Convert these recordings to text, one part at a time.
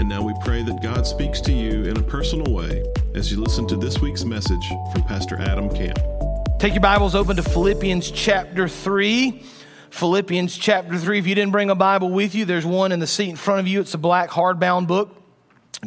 And now we pray that God speaks to you in a personal way as you listen to this week's message from Pastor Adam Camp. Take your Bibles open to Philippians chapter 3. Philippians chapter 3. If you didn't bring a Bible with you, there's one in the seat in front of you. It's a black hardbound book.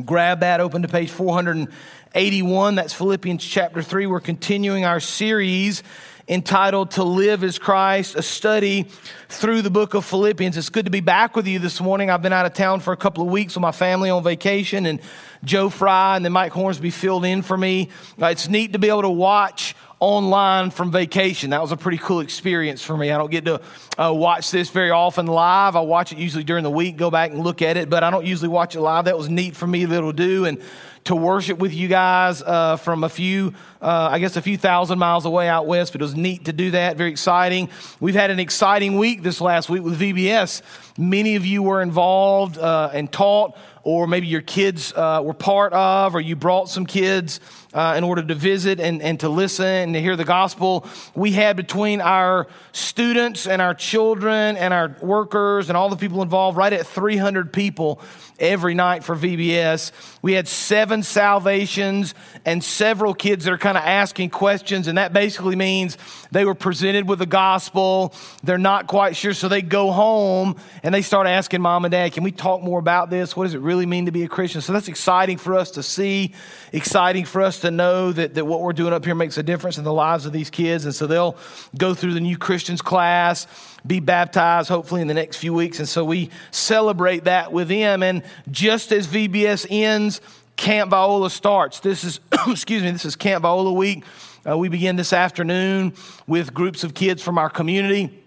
Grab that, open to page 481. That's Philippians chapter 3. We're continuing our series entitled To Live as Christ, a study through the book of Philippians. It's good to be back with you this morning. I've been out of town for a couple of weeks with my family on vacation, and Joe Fry and then Mike Hornsby filled in for me. Uh, it's neat to be able to watch online from vacation. That was a pretty cool experience for me. I don't get to uh, watch this very often live. I watch it usually during the week, go back and look at it, but I don't usually watch it live. That was neat for me able do. And to worship with you guys uh, from a few, uh, I guess, a few thousand miles away out west, but it was neat to do that. Very exciting. We've had an exciting week this last week with VBS. Many of you were involved uh, and taught, or maybe your kids uh, were part of, or you brought some kids uh, in order to visit and, and to listen and to hear the gospel. We had between our students and our children and our workers and all the people involved right at 300 people every night for VBS. We had seven salvations and several kids that are kind of asking questions, and that basically means they were presented with the gospel. They're not quite sure, so they go home and they start asking mom and dad, Can we talk more about this? What does it really mean to be a Christian? So that's exciting for us to see, exciting for us to know that, that what we're doing up here makes a difference in the lives of these kids. And so they'll go through the new Christians class be baptized hopefully in the next few weeks. And so we celebrate that with them. And just as VBS ends, Camp Viola starts. This is, excuse me, this is Camp Viola week. Uh, we begin this afternoon with groups of kids from our community.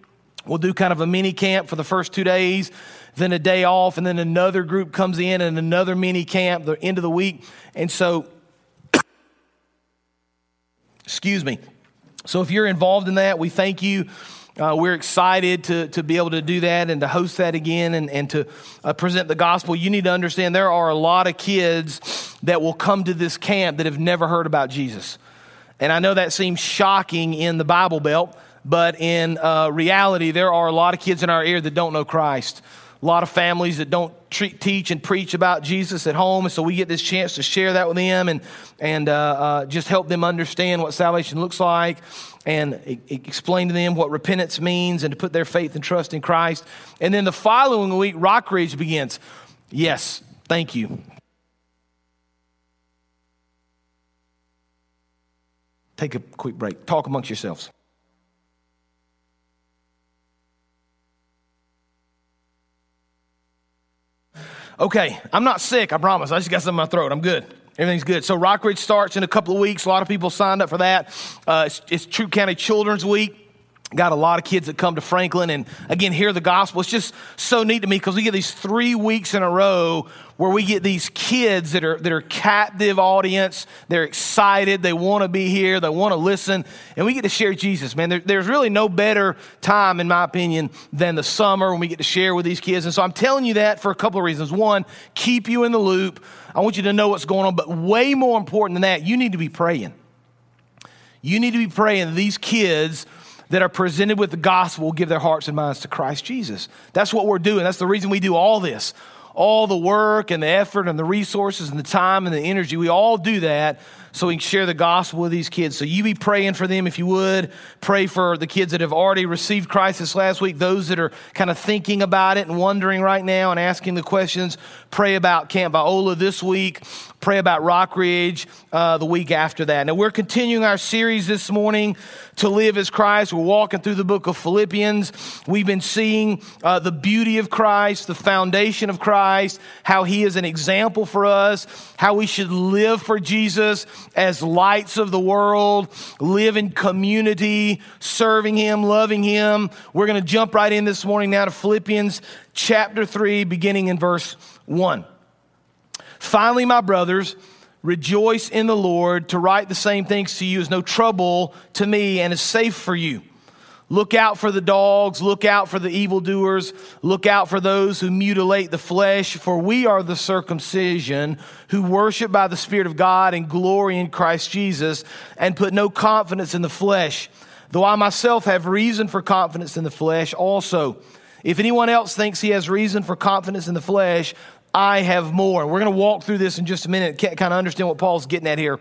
We'll do kind of a mini camp for the first two days, then a day off, and then another group comes in and another mini camp the end of the week. And so, excuse me. So if you're involved in that, we thank you uh, we're excited to, to be able to do that and to host that again and, and to uh, present the gospel. You need to understand there are a lot of kids that will come to this camp that have never heard about Jesus. And I know that seems shocking in the Bible Belt, but in uh, reality, there are a lot of kids in our area that don't know Christ a lot of families that don't treat, teach and preach about Jesus at home. And so we get this chance to share that with them and, and uh, uh, just help them understand what salvation looks like and explain to them what repentance means and to put their faith and trust in Christ. And then the following week, Rockridge begins. Yes, thank you. Take a quick break. Talk amongst yourselves. Okay, I'm not sick, I promise. I just got something in my throat. I'm good. Everything's good. So Rockridge starts in a couple of weeks. A lot of people signed up for that. Uh, it's, it's Troup County Children's Week. Got a lot of kids that come to Franklin and again hear the gospel. It's just so neat to me because we get these three weeks in a row where we get these kids that are that are captive audience. They're excited. They want to be here. They want to listen, and we get to share Jesus. Man, there, there's really no better time, in my opinion, than the summer when we get to share with these kids. And so I'm telling you that for a couple of reasons. One, keep you in the loop. I want you to know what's going on, but way more important than that, you need to be praying. You need to be praying these kids that are presented with the gospel give their hearts and minds to Christ Jesus. That's what we're doing. That's the reason we do all this. All the work and the effort and the resources and the time and the energy, we all do that so we can share the gospel with these kids. So you be praying for them if you would. Pray for the kids that have already received Christ this last week, those that are kind of thinking about it and wondering right now and asking the questions. Pray about Camp Viola this week. Pray about Rock Ridge uh, the week after that. Now, we're continuing our series this morning to live as Christ. We're walking through the book of Philippians. We've been seeing uh, the beauty of Christ, the foundation of Christ, how he is an example for us, how we should live for Jesus as lights of the world, live in community, serving him, loving him. We're going to jump right in this morning now to Philippians chapter 3, beginning in verse 1. Finally, my brothers, rejoice in the Lord. To write the same things to you is no trouble to me and is safe for you. Look out for the dogs, look out for the evildoers, look out for those who mutilate the flesh, for we are the circumcision who worship by the Spirit of God and glory in Christ Jesus and put no confidence in the flesh. Though I myself have reason for confidence in the flesh also. If anyone else thinks he has reason for confidence in the flesh, I have more. And we're going to walk through this in just a minute, kind of understand what Paul's getting at here.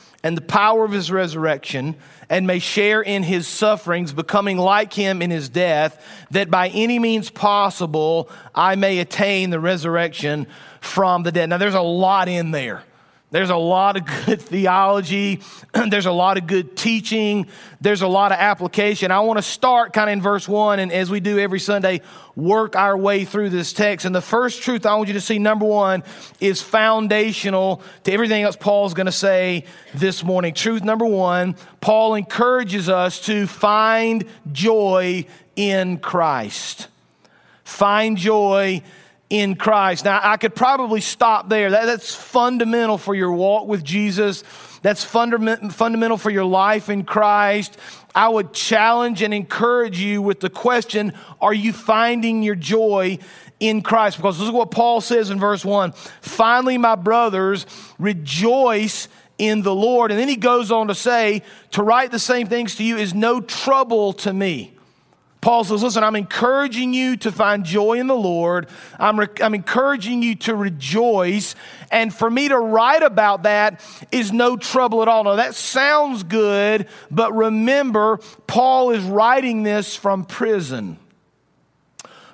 and the power of his resurrection, and may share in his sufferings, becoming like him in his death, that by any means possible I may attain the resurrection from the dead. Now, there's a lot in there. There's a lot of good theology. There's a lot of good teaching. There's a lot of application. I want to start kind of in verse one, and as we do every Sunday, work our way through this text. And the first truth I want you to see, number one, is foundational to everything else Paul's going to say this morning. Truth number one, Paul encourages us to find joy in Christ. Find joy in Christ. Now, I could probably stop there. That, that's fundamental for your walk with Jesus. That's fundament, fundamental for your life in Christ. I would challenge and encourage you with the question Are you finding your joy in Christ? Because this is what Paul says in verse 1 Finally, my brothers, rejoice in the Lord. And then he goes on to say, To write the same things to you is no trouble to me. Paul says, Listen, I'm encouraging you to find joy in the Lord. I'm, re- I'm encouraging you to rejoice. And for me to write about that is no trouble at all. Now, that sounds good, but remember, Paul is writing this from prison.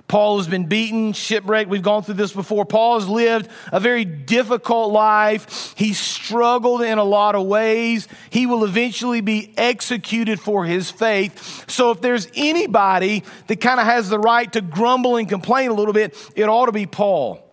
Paul has been beaten, shipwrecked. We've gone through this before. Paul has lived a very difficult life. He struggled in a lot of ways. He will eventually be executed for his faith. So if there's anybody that kind of has the right to grumble and complain a little bit, it ought to be Paul.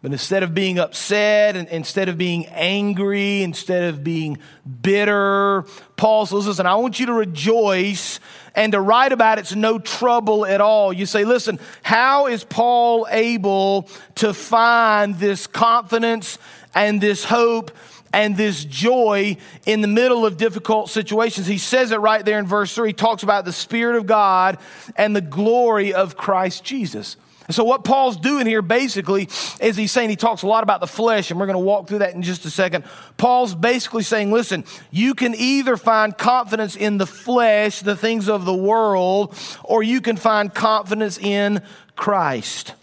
But instead of being upset, and instead of being angry, instead of being bitter, Paul says, Listen, I want you to rejoice and to write about it's no trouble at all. You say, Listen, how is Paul able to find this confidence and this hope and this joy in the middle of difficult situations? He says it right there in verse 3. He talks about the Spirit of God and the glory of Christ Jesus. And so, what Paul's doing here basically is he's saying he talks a lot about the flesh, and we're going to walk through that in just a second. Paul's basically saying, listen, you can either find confidence in the flesh, the things of the world, or you can find confidence in Christ.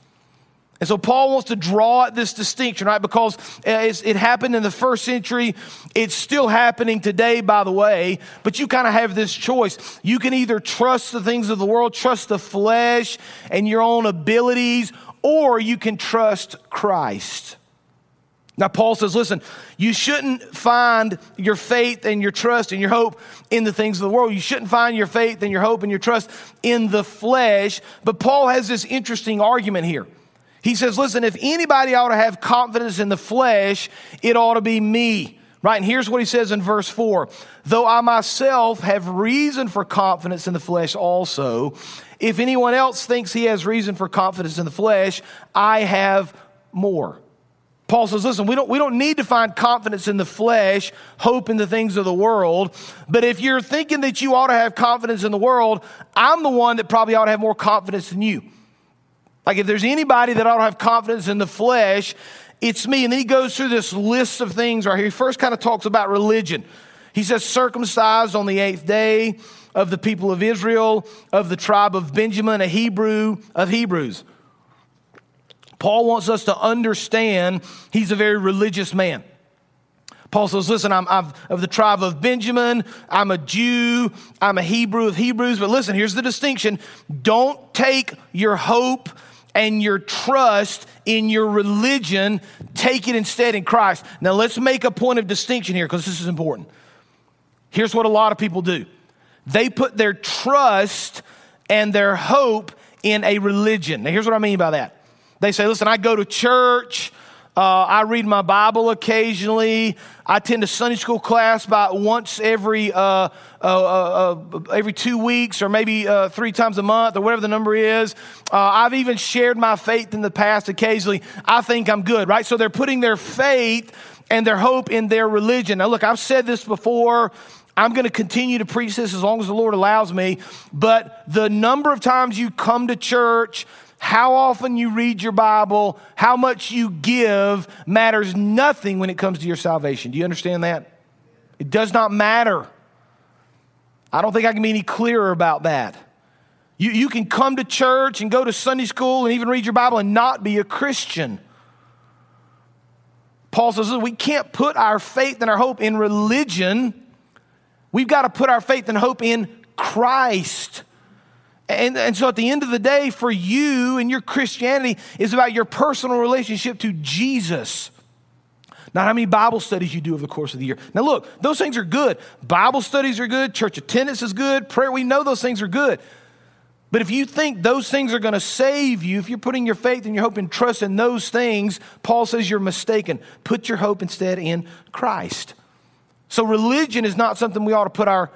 And so Paul wants to draw this distinction, right? Because uh, it happened in the first century. It's still happening today, by the way. But you kind of have this choice. You can either trust the things of the world, trust the flesh and your own abilities, or you can trust Christ. Now, Paul says, listen, you shouldn't find your faith and your trust and your hope in the things of the world. You shouldn't find your faith and your hope and your trust in the flesh. But Paul has this interesting argument here. He says, listen, if anybody ought to have confidence in the flesh, it ought to be me. Right? And here's what he says in verse 4 Though I myself have reason for confidence in the flesh also, if anyone else thinks he has reason for confidence in the flesh, I have more. Paul says, listen, we don't, we don't need to find confidence in the flesh, hope in the things of the world. But if you're thinking that you ought to have confidence in the world, I'm the one that probably ought to have more confidence than you. Like if there's anybody that ought to have confidence in the flesh, it's me. And then he goes through this list of things right here. He first kind of talks about religion. He says, circumcised on the eighth day of the people of Israel, of the tribe of Benjamin, a Hebrew of Hebrews. Paul wants us to understand he's a very religious man. Paul says, Listen, I'm, I'm, of the tribe of Benjamin. I'm a Jew. I'm a Hebrew of Hebrews. But listen, here's the distinction don't take your hope and your trust in your religion, take it instead in Christ. Now, let's make a point of distinction here because this is important. Here's what a lot of people do they put their trust and their hope in a religion. Now, here's what I mean by that. They say, listen, I go to church, uh, I read my Bible occasionally. I attend a Sunday school class about once every uh, uh, uh, uh every two weeks, or maybe uh, three times a month, or whatever the number is. I've even shared my faith in the past occasionally. I think I'm good, right? So they're putting their faith and their hope in their religion. Now, look, I've said this before. I'm going to continue to preach this as long as the Lord allows me. But the number of times you come to church, how often you read your Bible, how much you give matters nothing when it comes to your salvation. Do you understand that? It does not matter. I don't think I can be any clearer about that. You, you can come to church and go to Sunday school and even read your Bible and not be a Christian. Paul says we can't put our faith and our hope in religion. We've got to put our faith and hope in Christ. And, and so at the end of the day, for you and your Christianity is about your personal relationship to Jesus. Not how many Bible studies you do over the course of the year. Now, look, those things are good. Bible studies are good. Church attendance is good. Prayer, we know those things are good. But if you think those things are going to save you, if you're putting your faith and your hope and trust in those things, Paul says you're mistaken. Put your hope instead in Christ. So, religion is not something we ought to put our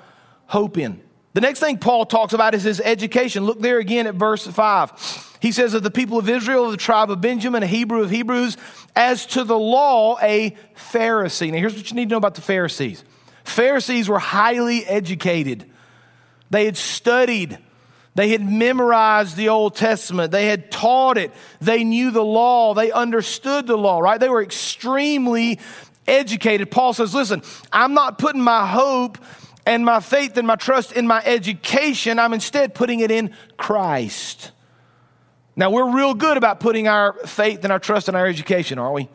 hope in. The next thing Paul talks about is his education. Look there again at verse 5. He says, Of the people of Israel, of the tribe of Benjamin, a Hebrew of Hebrews, as to the law, a Pharisee. Now, here's what you need to know about the Pharisees Pharisees were highly educated, they had studied. They had memorized the Old Testament. They had taught it. They knew the law. They understood the law, right? They were extremely educated. Paul says, Listen, I'm not putting my hope and my faith and my trust in my education, I'm instead putting it in Christ. Now, we're real good about putting our faith and our trust in our education, aren't we?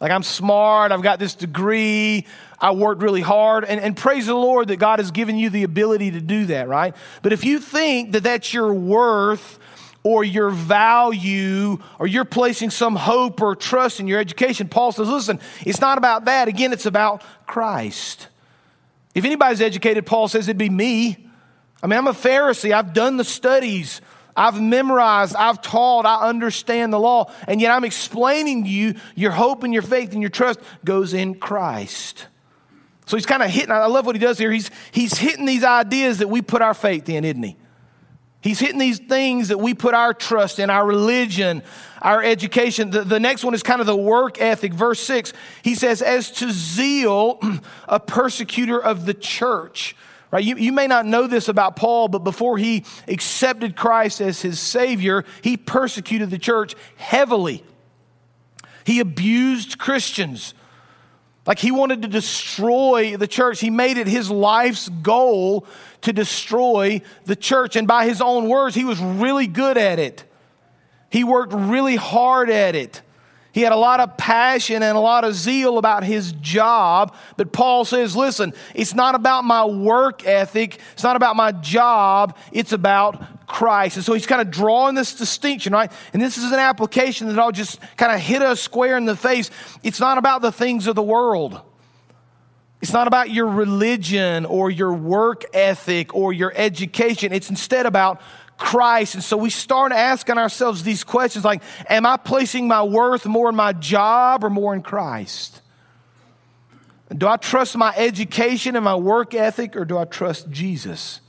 Like, I'm smart, I've got this degree, I worked really hard, and, and praise the Lord that God has given you the ability to do that, right? But if you think that that's your worth, or your value or you're placing some hope or trust in your education. Paul says, listen, it's not about that. Again, it's about Christ. If anybody's educated, Paul says it'd be me. I mean, I'm a Pharisee. I've done the studies. I've memorized, I've taught, I understand the law, and yet I'm explaining to you your hope and your faith and your trust goes in Christ. So he's kind of hitting, I love what he does here. He's, he's hitting these ideas that we put our faith in, isn't he? He's hitting these things that we put our trust in, our religion, our education. The, the, next one is kind of the work ethic. Verse 6, he says, As to zeal, a persecutor of the church. Right? You, you may not know this about Paul, but before he accepted Christ as his Savior, he persecuted the church heavily. He abused Christians. Like he wanted to destroy the church. He made it his life's goal to destroy the church. And by his own words, he was really good at it. He worked really hard at it. He had a lot of passion and a lot of zeal about his job. But Paul says, listen, it's not about my work ethic. It's not about my job. It's about Christ. And so he's kind of drawing this distinction, right? And this is an application that I'll just kind of hit us square in the face. It's not about the things of the world. It's not about your religion or your work ethic or your education. It's instead about Christ. And so we start asking ourselves these questions like, Am I placing my worth more in my job or more in Christ? Do I trust my education and my work ethic or do I trust Jesus?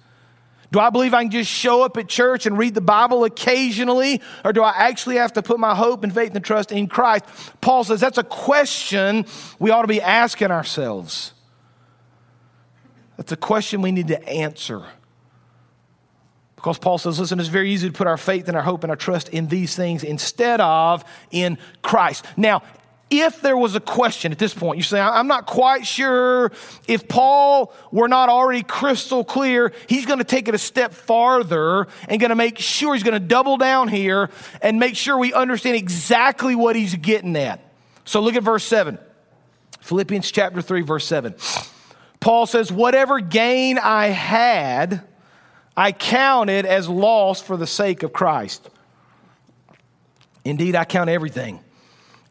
Do I believe I can just show up at church and read the Bible occasionally, or do I actually have to put my hope and faith and trust in Christ? Paul says that's a question we ought to be asking ourselves. That's a question we need to answer. Because Paul says, listen, it's very easy to put our faith and our hope and our trust in these things instead of in Christ. Now, if there was a question at this point, you say, I'm not quite sure if Paul were not already crystal clear, he's going to take it a step farther and going to make sure he's going to double down here and make sure we understand exactly what he's getting at. So look at verse 7. Philippians chapter 3, verse 7. Paul says, Whatever gain I had, I counted as loss for the sake of Christ. Indeed, I count everything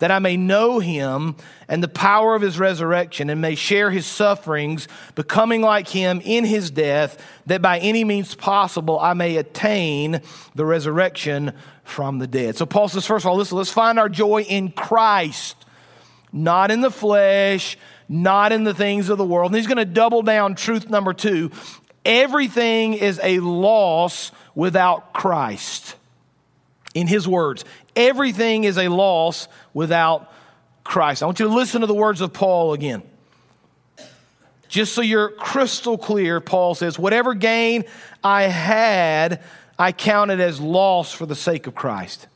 that I may know him and the power of his resurrection and may share his sufferings, becoming like him in his death, that by any means possible I may attain the resurrection from the dead. So Paul says, first of all, listen, let's find our joy in Christ, not in the flesh, not in the things of the world. And he's going to double down truth number two. Everything is a loss without Christ. In his words, everything is a loss without Christ. I want you to listen to the words of Paul again. Just so you're crystal clear, Paul says, Whatever gain I had, I counted as loss for the sake of Christ.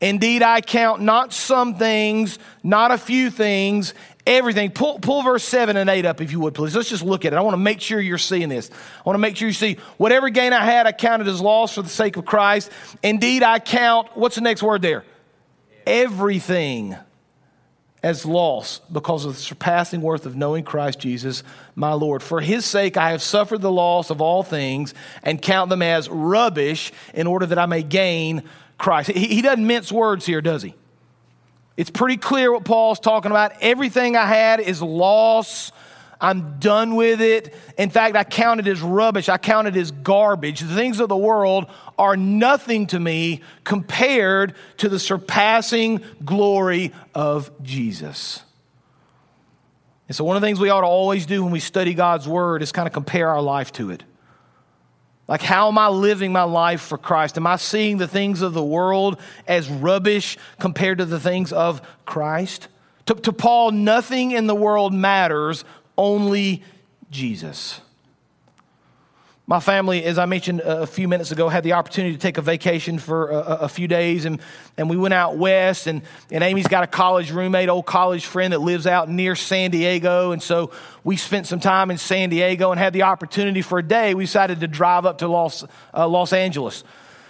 Indeed, I count not some things, not a few things, everything. Pull, pull verse 7 and 8 up, if you would, please. Let's just look at it. I want to make sure you're seeing this. I want to make sure you see whatever gain I had, I counted as loss for the sake of Christ. Indeed, I count, what's the next word there? Everything as loss because of the surpassing worth of knowing Christ Jesus, my Lord. For his sake, I have suffered the loss of all things and count them as rubbish in order that I may gain Christ. He, he doesn't mince words here, does he? It's pretty clear what Paul's talking about. Everything I had is loss. I'm done with it. In fact, I count it as rubbish. I count it as garbage. The things of the world are nothing to me compared to the surpassing glory of Jesus. And so, one of the things we ought to always do when we study God's word is kind of compare our life to it. Like, how am I living my life for Christ? Am I seeing the things of the world as rubbish compared to the things of Christ? To, to Paul, nothing in the world matters, only Jesus. My family, as I mentioned a few minutes ago, had the opportunity to take a vacation for a, a, few days, and, and we went out west. And, and Amy's got a college roommate, old college friend that lives out near San Diego. And so we spent some time in San Diego and had the opportunity for a day. We decided to drive up to Los, uh, Los Angeles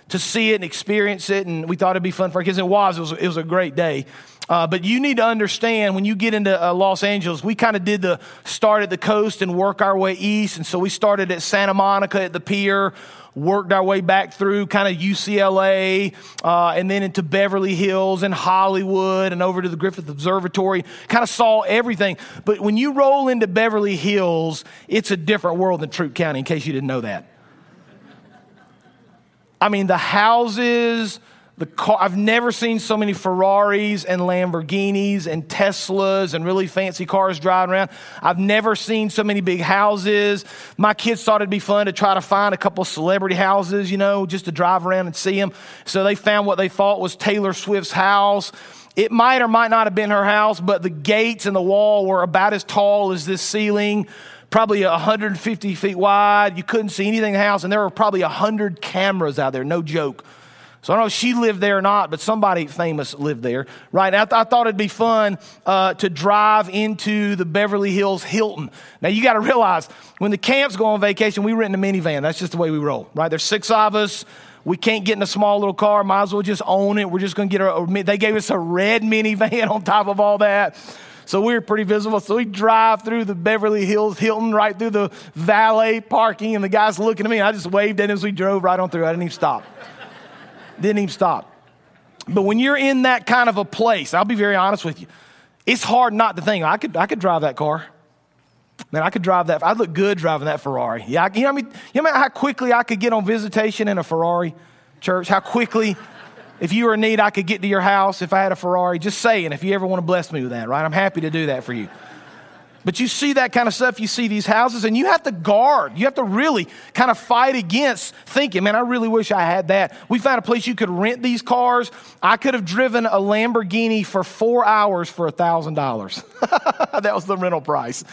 to see it and experience it. And we thought it'd be fun for our kids. It was, it was, it was a great day. Uh, but you need to understand when you get into uh, Los Angeles, we kind of did the start at the coast and work our way east. And so we started at Santa Monica at the pier, worked our way back through kind of UCLA, uh, and then into Beverly Hills and Hollywood and over to the Griffith Observatory. Kind of saw everything. But when you roll into Beverly Hills, it's a different world than Troup County, in case you didn't know that. I mean, the houses, the car, I've never seen so many Ferraris and Lamborghinis and Teslas and really fancy cars driving around. I've never seen so many big houses. My kids thought it'd be fun to try to find a couple celebrity houses, you know, just to drive around and see them. So they found what they thought was Taylor Swift's house. It might or might not have been her house, but the gates and the wall were about as tall as this ceiling probably 150 feet wide. You couldn't see anything in the house, and there were probably 100 cameras out there, no joke. So I don't know if she lived there or not, but somebody famous lived there, right? I, th- I thought it'd be fun uh, to drive into the Beverly Hills Hilton. Now you got to realize when the camps go on vacation, we rent a minivan. That's just the way we roll, right? There's six of us. We can't get in a small little car. Might as well just own it. We're just going to get a. They gave us a red minivan on top of all that. So we were pretty visible. So we drive through the Beverly Hills Hilton, right through the valet parking, and the guy's looking at me. I just waved at him as we drove right on through. I didn't even stop. Didn't even stop. But when you're in that kind of a place, I'll be very honest with you, it's hard not to think, I could, I could drive that car. Man, I could drive that. I'd look good driving that Ferrari. Yeah, you know, I mean, you know how quickly I could get on visitation in a Ferrari church? How quickly if you were in need, I could get to your house if I had a Ferrari. Just saying, if you ever want to bless me with that, right? I'm happy to do that for you. But you see that kind of stuff, you see these houses, and you have to guard. You have to really kind of fight against thinking, man, I really wish I had that. We found a place you could rent these cars. I could have driven a Lamborghini for four hours for a $1,000. that was the rental price.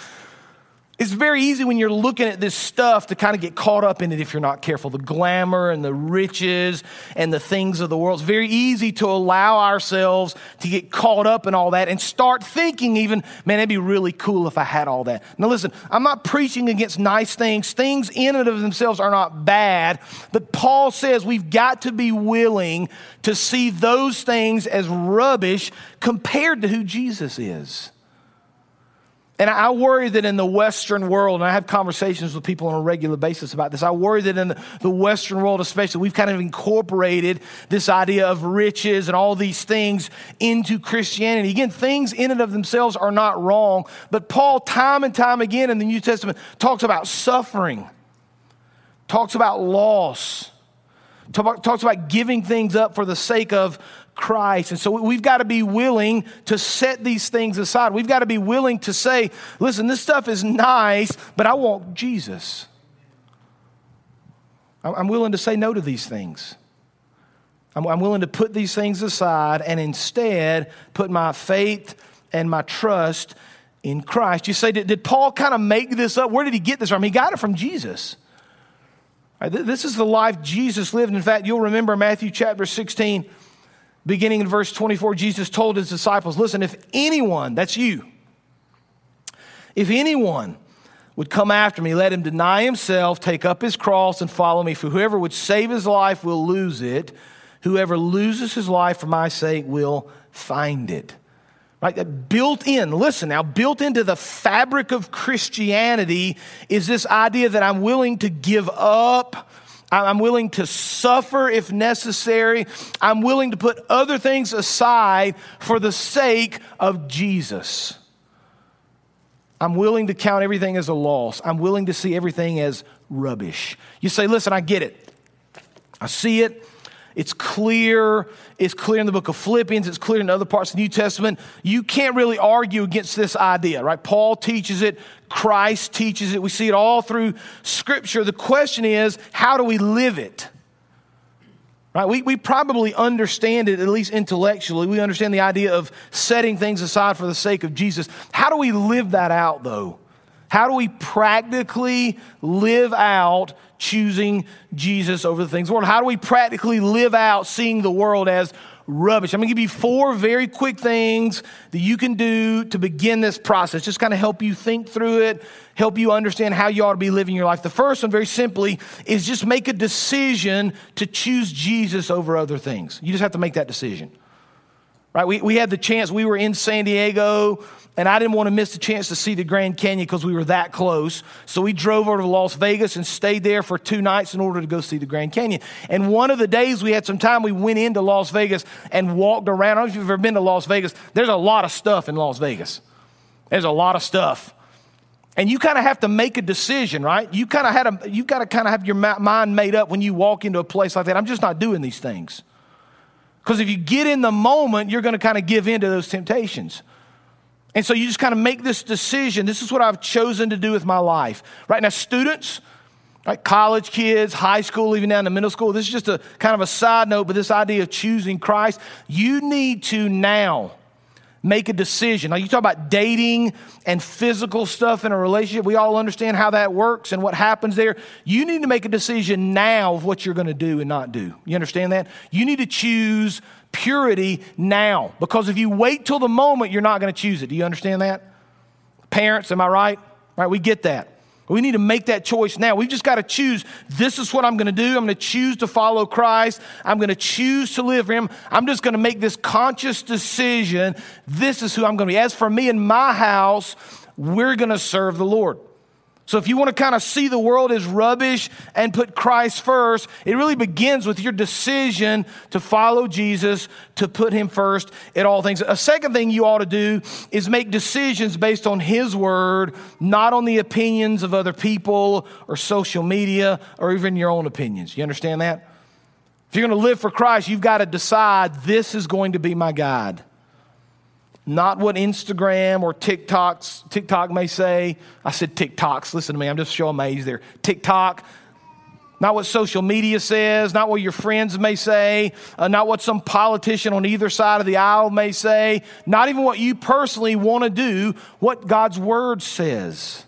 It's very easy when you're looking at this stuff to kind of get caught up in it if you're not careful. The glamour and the riches and the things of the world. It's very easy to allow ourselves to get caught up in all that and start thinking, even, man, it'd be really cool if I had all that. Now, listen, I'm not preaching against nice things. Things in and of themselves are not bad. But Paul says we've got to be willing to see those things as rubbish compared to who Jesus is. And I worry that in the Western world, and I have conversations with people on a regular basis about this, I worry that in the Western world, especially, we've kind of incorporated this idea of riches and all these things into Christianity. Again, things in and of themselves are not wrong, but Paul, time and time again in the New Testament, talks about suffering, talks about loss, talks about giving things up for the sake of Christ. And so we've got to be willing to set these things aside. We've got to be willing to say, listen, this stuff is nice, but I want Jesus. I'm willing to say no to these things. I'm willing to put these things aside and instead put my faith and my trust in Christ. You say, did, did Paul kind of make this up? Where did he get this from? He got it from Jesus. This is the life Jesus lived. In fact, you'll remember Matthew chapter 16 beginning in verse 24, Jesus told his disciples, Listen, if anyone, that's you, if anyone would come after me, let him deny himself, take up his cross, and follow me. For whoever would save his life will lose it. Whoever loses his life for my sake will find it. Right? That built in, listen now, built into the fabric of Christianity is this idea that I'm willing to give up I'm willing to suffer if necessary. I'm willing to put other things aside for the sake of Jesus. I'm willing to count everything as a loss. I'm willing to see everything as rubbish. You say, listen, I get it. I see it. It's clear. It's clear in the book of Philippians. It's clear in other parts of the New Testament. You can't really argue against this idea, right? Paul teaches it. Christ teaches it. We see it all through Scripture. The question is, how do we live it? Right? We, we probably understand it, at least intellectually. We understand the idea of setting things aside for the sake of Jesus. How do we live that out, though? How do we practically live out choosing Jesus over the things of the world? How do we practically live out seeing the world as rubbish? I'm going to give you four very quick things that you can do to begin this process. Just kind of help you think through it, help you understand how you ought to be living your life. The first one, very simply, is just make a decision to choose Jesus over other things. You just have to make that decision. Right? We, we had the chance, we were in San Diego and I didn't want to miss the chance to see the Grand Canyon because we were that close. So we drove over to Las Vegas and stayed there for two nights in order to go see the Grand Canyon. And one of the days we had some time, we went into Las Vegas and walked around. I don't know if you've ever been to Las Vegas. There's a lot of stuff in Las Vegas. There's a lot of stuff. And you kind of have to make a decision, right? You kind of had a, you got to kind of have your mind made up when you walk into a place like that. I'm just not doing these things. Because if you get in the moment, you're going to kind of give in to those temptations. And so you just kind of make this decision. This is what I've chosen to do with my life. Right now, students, right, college kids, high school, even down to middle school, this is just a kind of a side note, but this idea of choosing Christ, you need to now make a decision. Now, you talk about dating and physical stuff in a relationship. We all understand how that works and what happens there. You need to make a decision now of what you're going to do and not do. You understand that? You need to choose purity now. Because if you wait till the moment, you're not going to choose it. Do you understand that? Parents, am I right? Right, we get that. We need to make that choice now. We've just got to choose this is what I'm going to do. I'm going to choose to follow Christ. I'm going to choose to live for Him. I'm just going to make this conscious decision. This is who I'm going to be. As for me and my house, we're going to serve the Lord. So, if you want to kind of see the world as rubbish and put Christ first, it really begins with your decision to follow Jesus, to put Him first in all things. A second thing you ought to do is make decisions based on His word, not on the opinions of other people or social media or even your own opinions. You understand that? If you're going to live for Christ, you've got to decide this is going to be my God. Not what Instagram or TikToks, TikTok may say. I said TikToks, listen to me, I'm just so amazed there. TikTok, not what social media says, not what your friends may say, uh, not what some politician on either side of the aisle may say, not even what you personally want to do, what God's word says.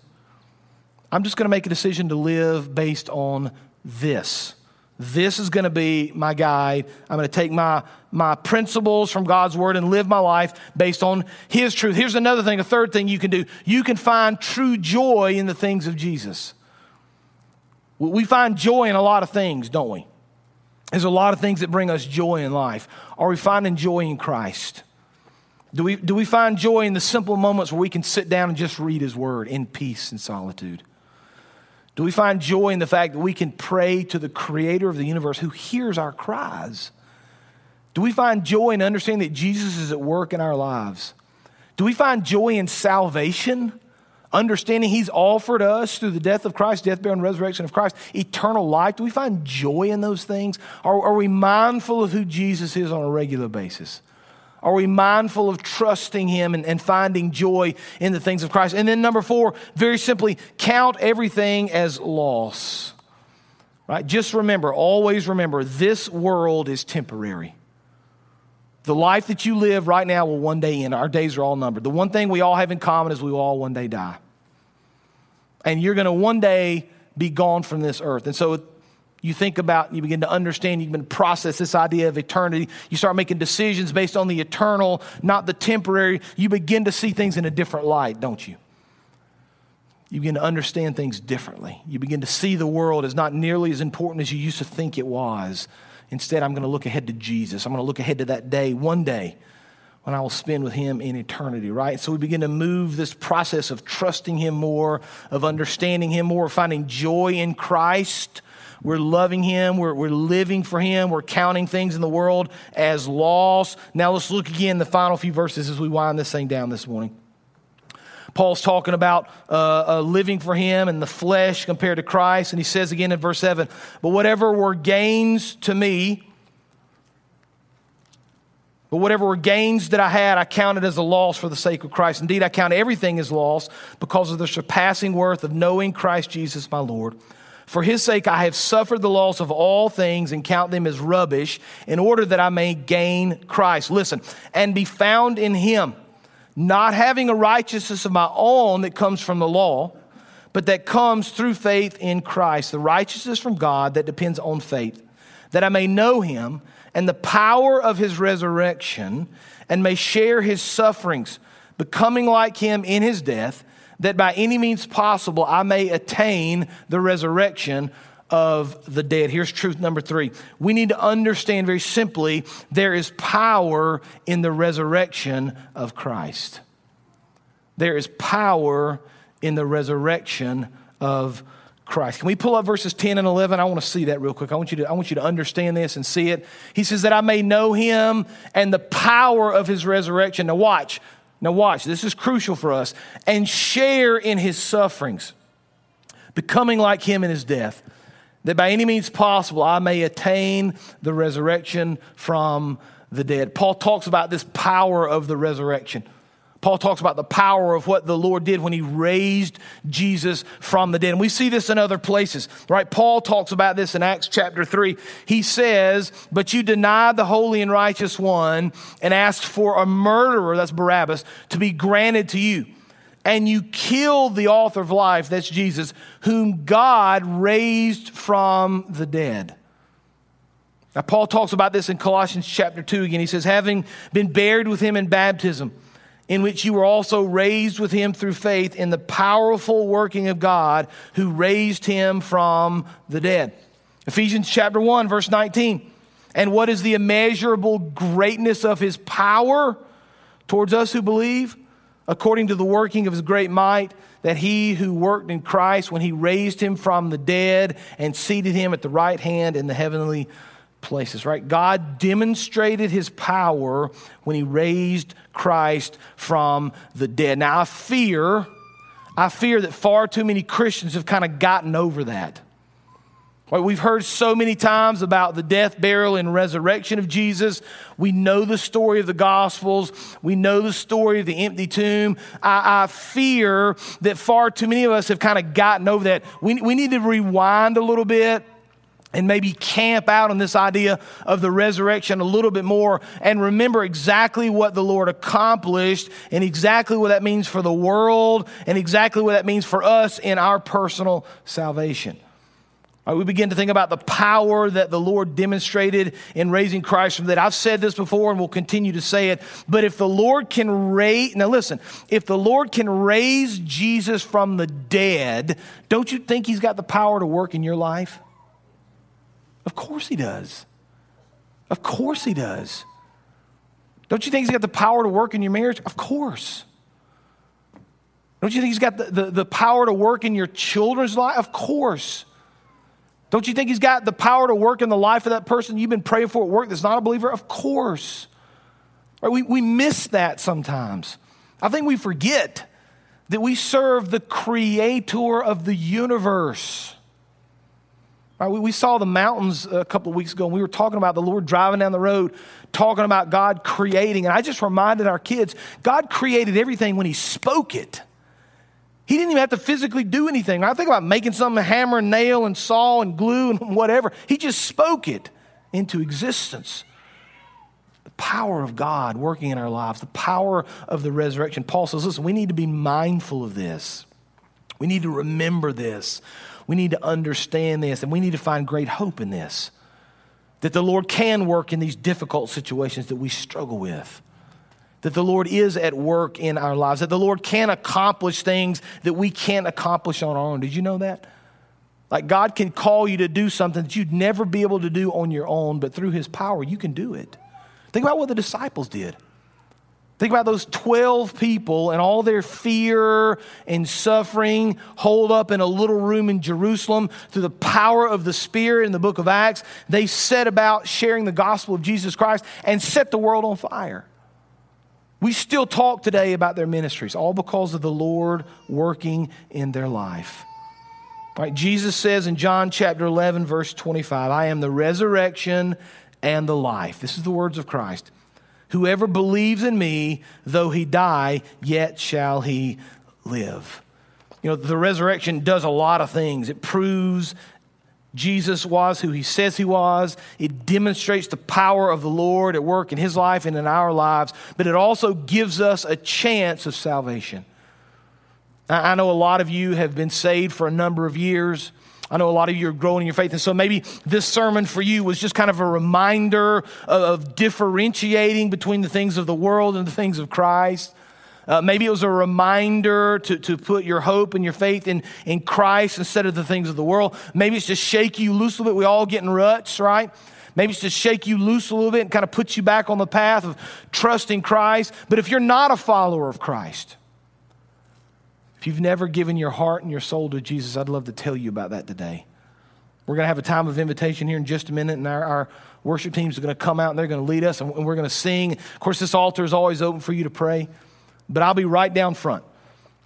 I'm just going to make a decision to live based on this. This is going to be my guide. I'm going to take my, my principles from God's word and live my life based on His truth. Here's another thing, a third thing you can do. You can find true joy in the things of Jesus. We find joy in a lot of things, don't we? There's a lot of things that bring us joy in life. Are we finding joy in Christ? Do we, do we find joy in the simple moments where we can sit down and just read His word in peace and solitude? Do we find joy in the fact that we can pray to the creator of the universe who hears our cries? Do we find joy in understanding that Jesus is at work in our lives? Do we find joy in salvation? Understanding he's offered us through the death of Christ, death, burial, and resurrection of Christ, eternal life. Do we find joy in those things? Are, are we mindful of who Jesus is on a regular basis? Are we mindful of trusting Him and, and, finding joy in the things of Christ? And then, number four, very simply, count everything as loss. Right? Just remember, always remember, this world is temporary. The life that you live right now will one day end. Our days are all numbered. The one thing we all have in common is we will all one day die. And you're going to one day be gone from this earth. And so you think about, and you begin to understand, you begin to process this idea of eternity. You start making decisions based on the eternal, not the temporary. You begin to see things in a different light, don't you? You begin to understand things differently. You begin to see the world as not nearly as important as you used to think it was. Instead, I'm going to look ahead to Jesus. I'm going to look ahead to that day, one day, when I will spend with him in eternity, right? So we begin to move this process of trusting him more, of understanding him more, finding joy in Christ we're loving Him. We're, we're living for Him. We're counting things in the world as loss. Now let's look again the final few verses as we wind this thing down this morning. Paul's talking about uh, uh, living for him and the flesh compared to Christ. And he says again in verse 7 But whatever were gains to me, but whatever were gains that I had, I counted as a loss for the sake of Christ. Indeed, I count everything as loss because of the surpassing worth of knowing Christ Jesus my Lord for his sake, I have suffered the loss of all things and count them as rubbish in order that I may gain Christ. Listen, and be found in him, not having a righteousness of my own that comes from the law, but that comes through faith in Christ, the righteousness from God that depends on faith, that I may know him and the power of his resurrection and may share his sufferings, becoming like him in his death that by any means possible I may attain the resurrection of the dead. Here's truth number three. We need to understand very simply there is power in the resurrection of Christ. There is power in the resurrection of Christ. Can we pull up verses 10 and 11? I want to see that real quick. I want you to, I want you to understand this and see it. He says that I may know him and the power of his resurrection. Now watch. Now, watch, this is crucial for us. And share in his sufferings, becoming like him in his death, that by any means possible I may attain the resurrection from the dead. Paul talks about this power of the resurrection. Paul talks about the power of what the Lord did when he raised Jesus from the dead. And we see this in other places, right? Paul talks about this in Acts chapter 3. He says, But you denied the holy and righteous one and asked for a murderer, that's Barabbas, to be granted to you. And you killed the author of life, that's Jesus, whom God raised from the dead. Now, Paul talks about this in Colossians chapter 2 again. He says, Having been buried with him in baptism, in which you were also raised with him through faith in the powerful working of God who raised him from the dead. Ephesians chapter 1, verse 19. And what is the immeasurable greatness of his power towards us who believe? According to the working of his great might, that he who worked in Christ when he raised him from the dead and seated him at the right hand in the heavenly places, right? God demonstrated his power when he raised Christ from the dead. Now, I fear, I fear that far too many Christians have kind of gotten over that. We've heard so many times about the death, burial, and resurrection of Jesus. We know the story of the Gospels. We know the story of the empty tomb. I, I fear that far too many of us have kind of gotten over that. We, we need to rewind a little bit and maybe camp out on this idea of the resurrection a little bit more and remember exactly what the Lord accomplished and exactly what that means for the world and exactly what that means for us in our personal salvation. Right, we begin to think about the power that the Lord demonstrated in raising Christ from that. I've said this before and will continue to say it, but if the Lord can raise, now listen, if the Lord can raise Jesus from the dead, don't you think He's got the power to work in your life? Of course He does. Of course He does. Don't you think He's got the power to work in your marriage? Of course. Don't you think He's got the, the, the power to work in your children's life? Of course. Don't you think he's got the power to work in the life of that person you've been praying for at work that's not a believer? Of course. Right, we, we miss that sometimes. I think we forget that we serve the creator of the universe. Right, we, we saw the mountains a couple of weeks ago, and we were talking about the Lord driving down the road, talking about God creating. And I just reminded our kids God created everything when He spoke it. He didn't even have to physically do anything. I think about making something hammer and nail and saw and glue and whatever. He just spoke it into existence. The power of God working in our lives, the power of the resurrection. Paul says, listen, we need to be mindful of this. We need to remember this. We need to understand this, and we need to find great hope in this. That the Lord can work in these difficult situations that we struggle with that the Lord is at work in our lives, that the Lord can accomplish things that we can't accomplish on our own. Did you know that? Like God can call you to do something that you'd never be able to do on your own, but through His power, you can do it. Think about what the disciples did. Think about those 12 people and all their fear and suffering holed up in a little room in Jerusalem through the power of the Spirit in the book of Acts. They set about sharing the gospel of Jesus Christ and set the world on fire. We still talk today about their ministries, all because of the Lord working in their life. Right? Jesus says in John chapter 11, verse 25, I am the resurrection and the life. This is the words of Christ. Whoever believes in me, though he die, yet shall he live. You know, the resurrection does a lot of things. It proves Jesus was who he says he was. It demonstrates the power of the Lord at work in his life and in our lives, but it also gives us a chance of salvation. I know a lot of you have been saved for a number of years. I know a lot of you are growing in your faith. And so maybe this sermon for you was just kind of a reminder of differentiating between the things of the world and the things of Christ. Uh, maybe it was a reminder to, to put your hope and your faith in, in Christ instead of the things of the world. Maybe it's just shake you loose a little bit. We all get in ruts, right? Maybe it's just shake you loose a little bit and kind of put you back on the path of trusting Christ. But if you're not a follower of Christ, if you've never given your heart and your soul to Jesus, I'd love to tell you about that today. We're going to have a time of invitation here in just a minute, and our, our worship teams are going to come out and they're going to lead us, and we're going to sing. Of course, this altar is always open for you to pray but I'll be right down front.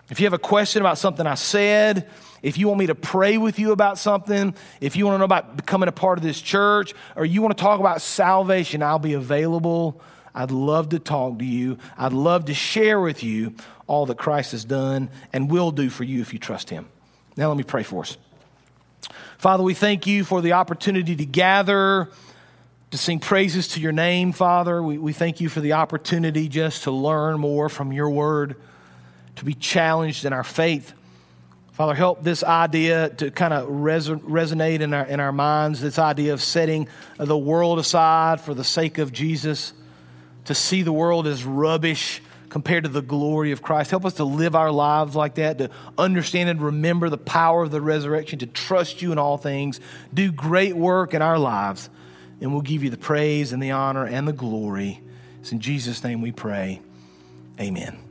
If you have a question about something I said, if you want me to pray with you about something, if you want to know about becoming a part of this church, or you want to talk about salvation, I'll be available. I'd love to talk to you. I'd love to share with you all that Christ has done and will do for you if you trust Him. Now, let me pray for us. Father, we thank you for the opportunity to gather to sing praises to your name, Father. We, we thank you for the opportunity just to learn more from your word, to be challenged in our faith. Father, help this idea to kind of res- resonate in our, in our minds, this idea of setting the world aside for the sake of Jesus, to see the world as rubbish compared to the glory of Christ. Help us to live our lives like that, to understand and remember the power of the resurrection, to trust you in all things, do great work in our lives and we'll give you the praise and the honor and the glory. It's in Jesus' name we pray. Amen.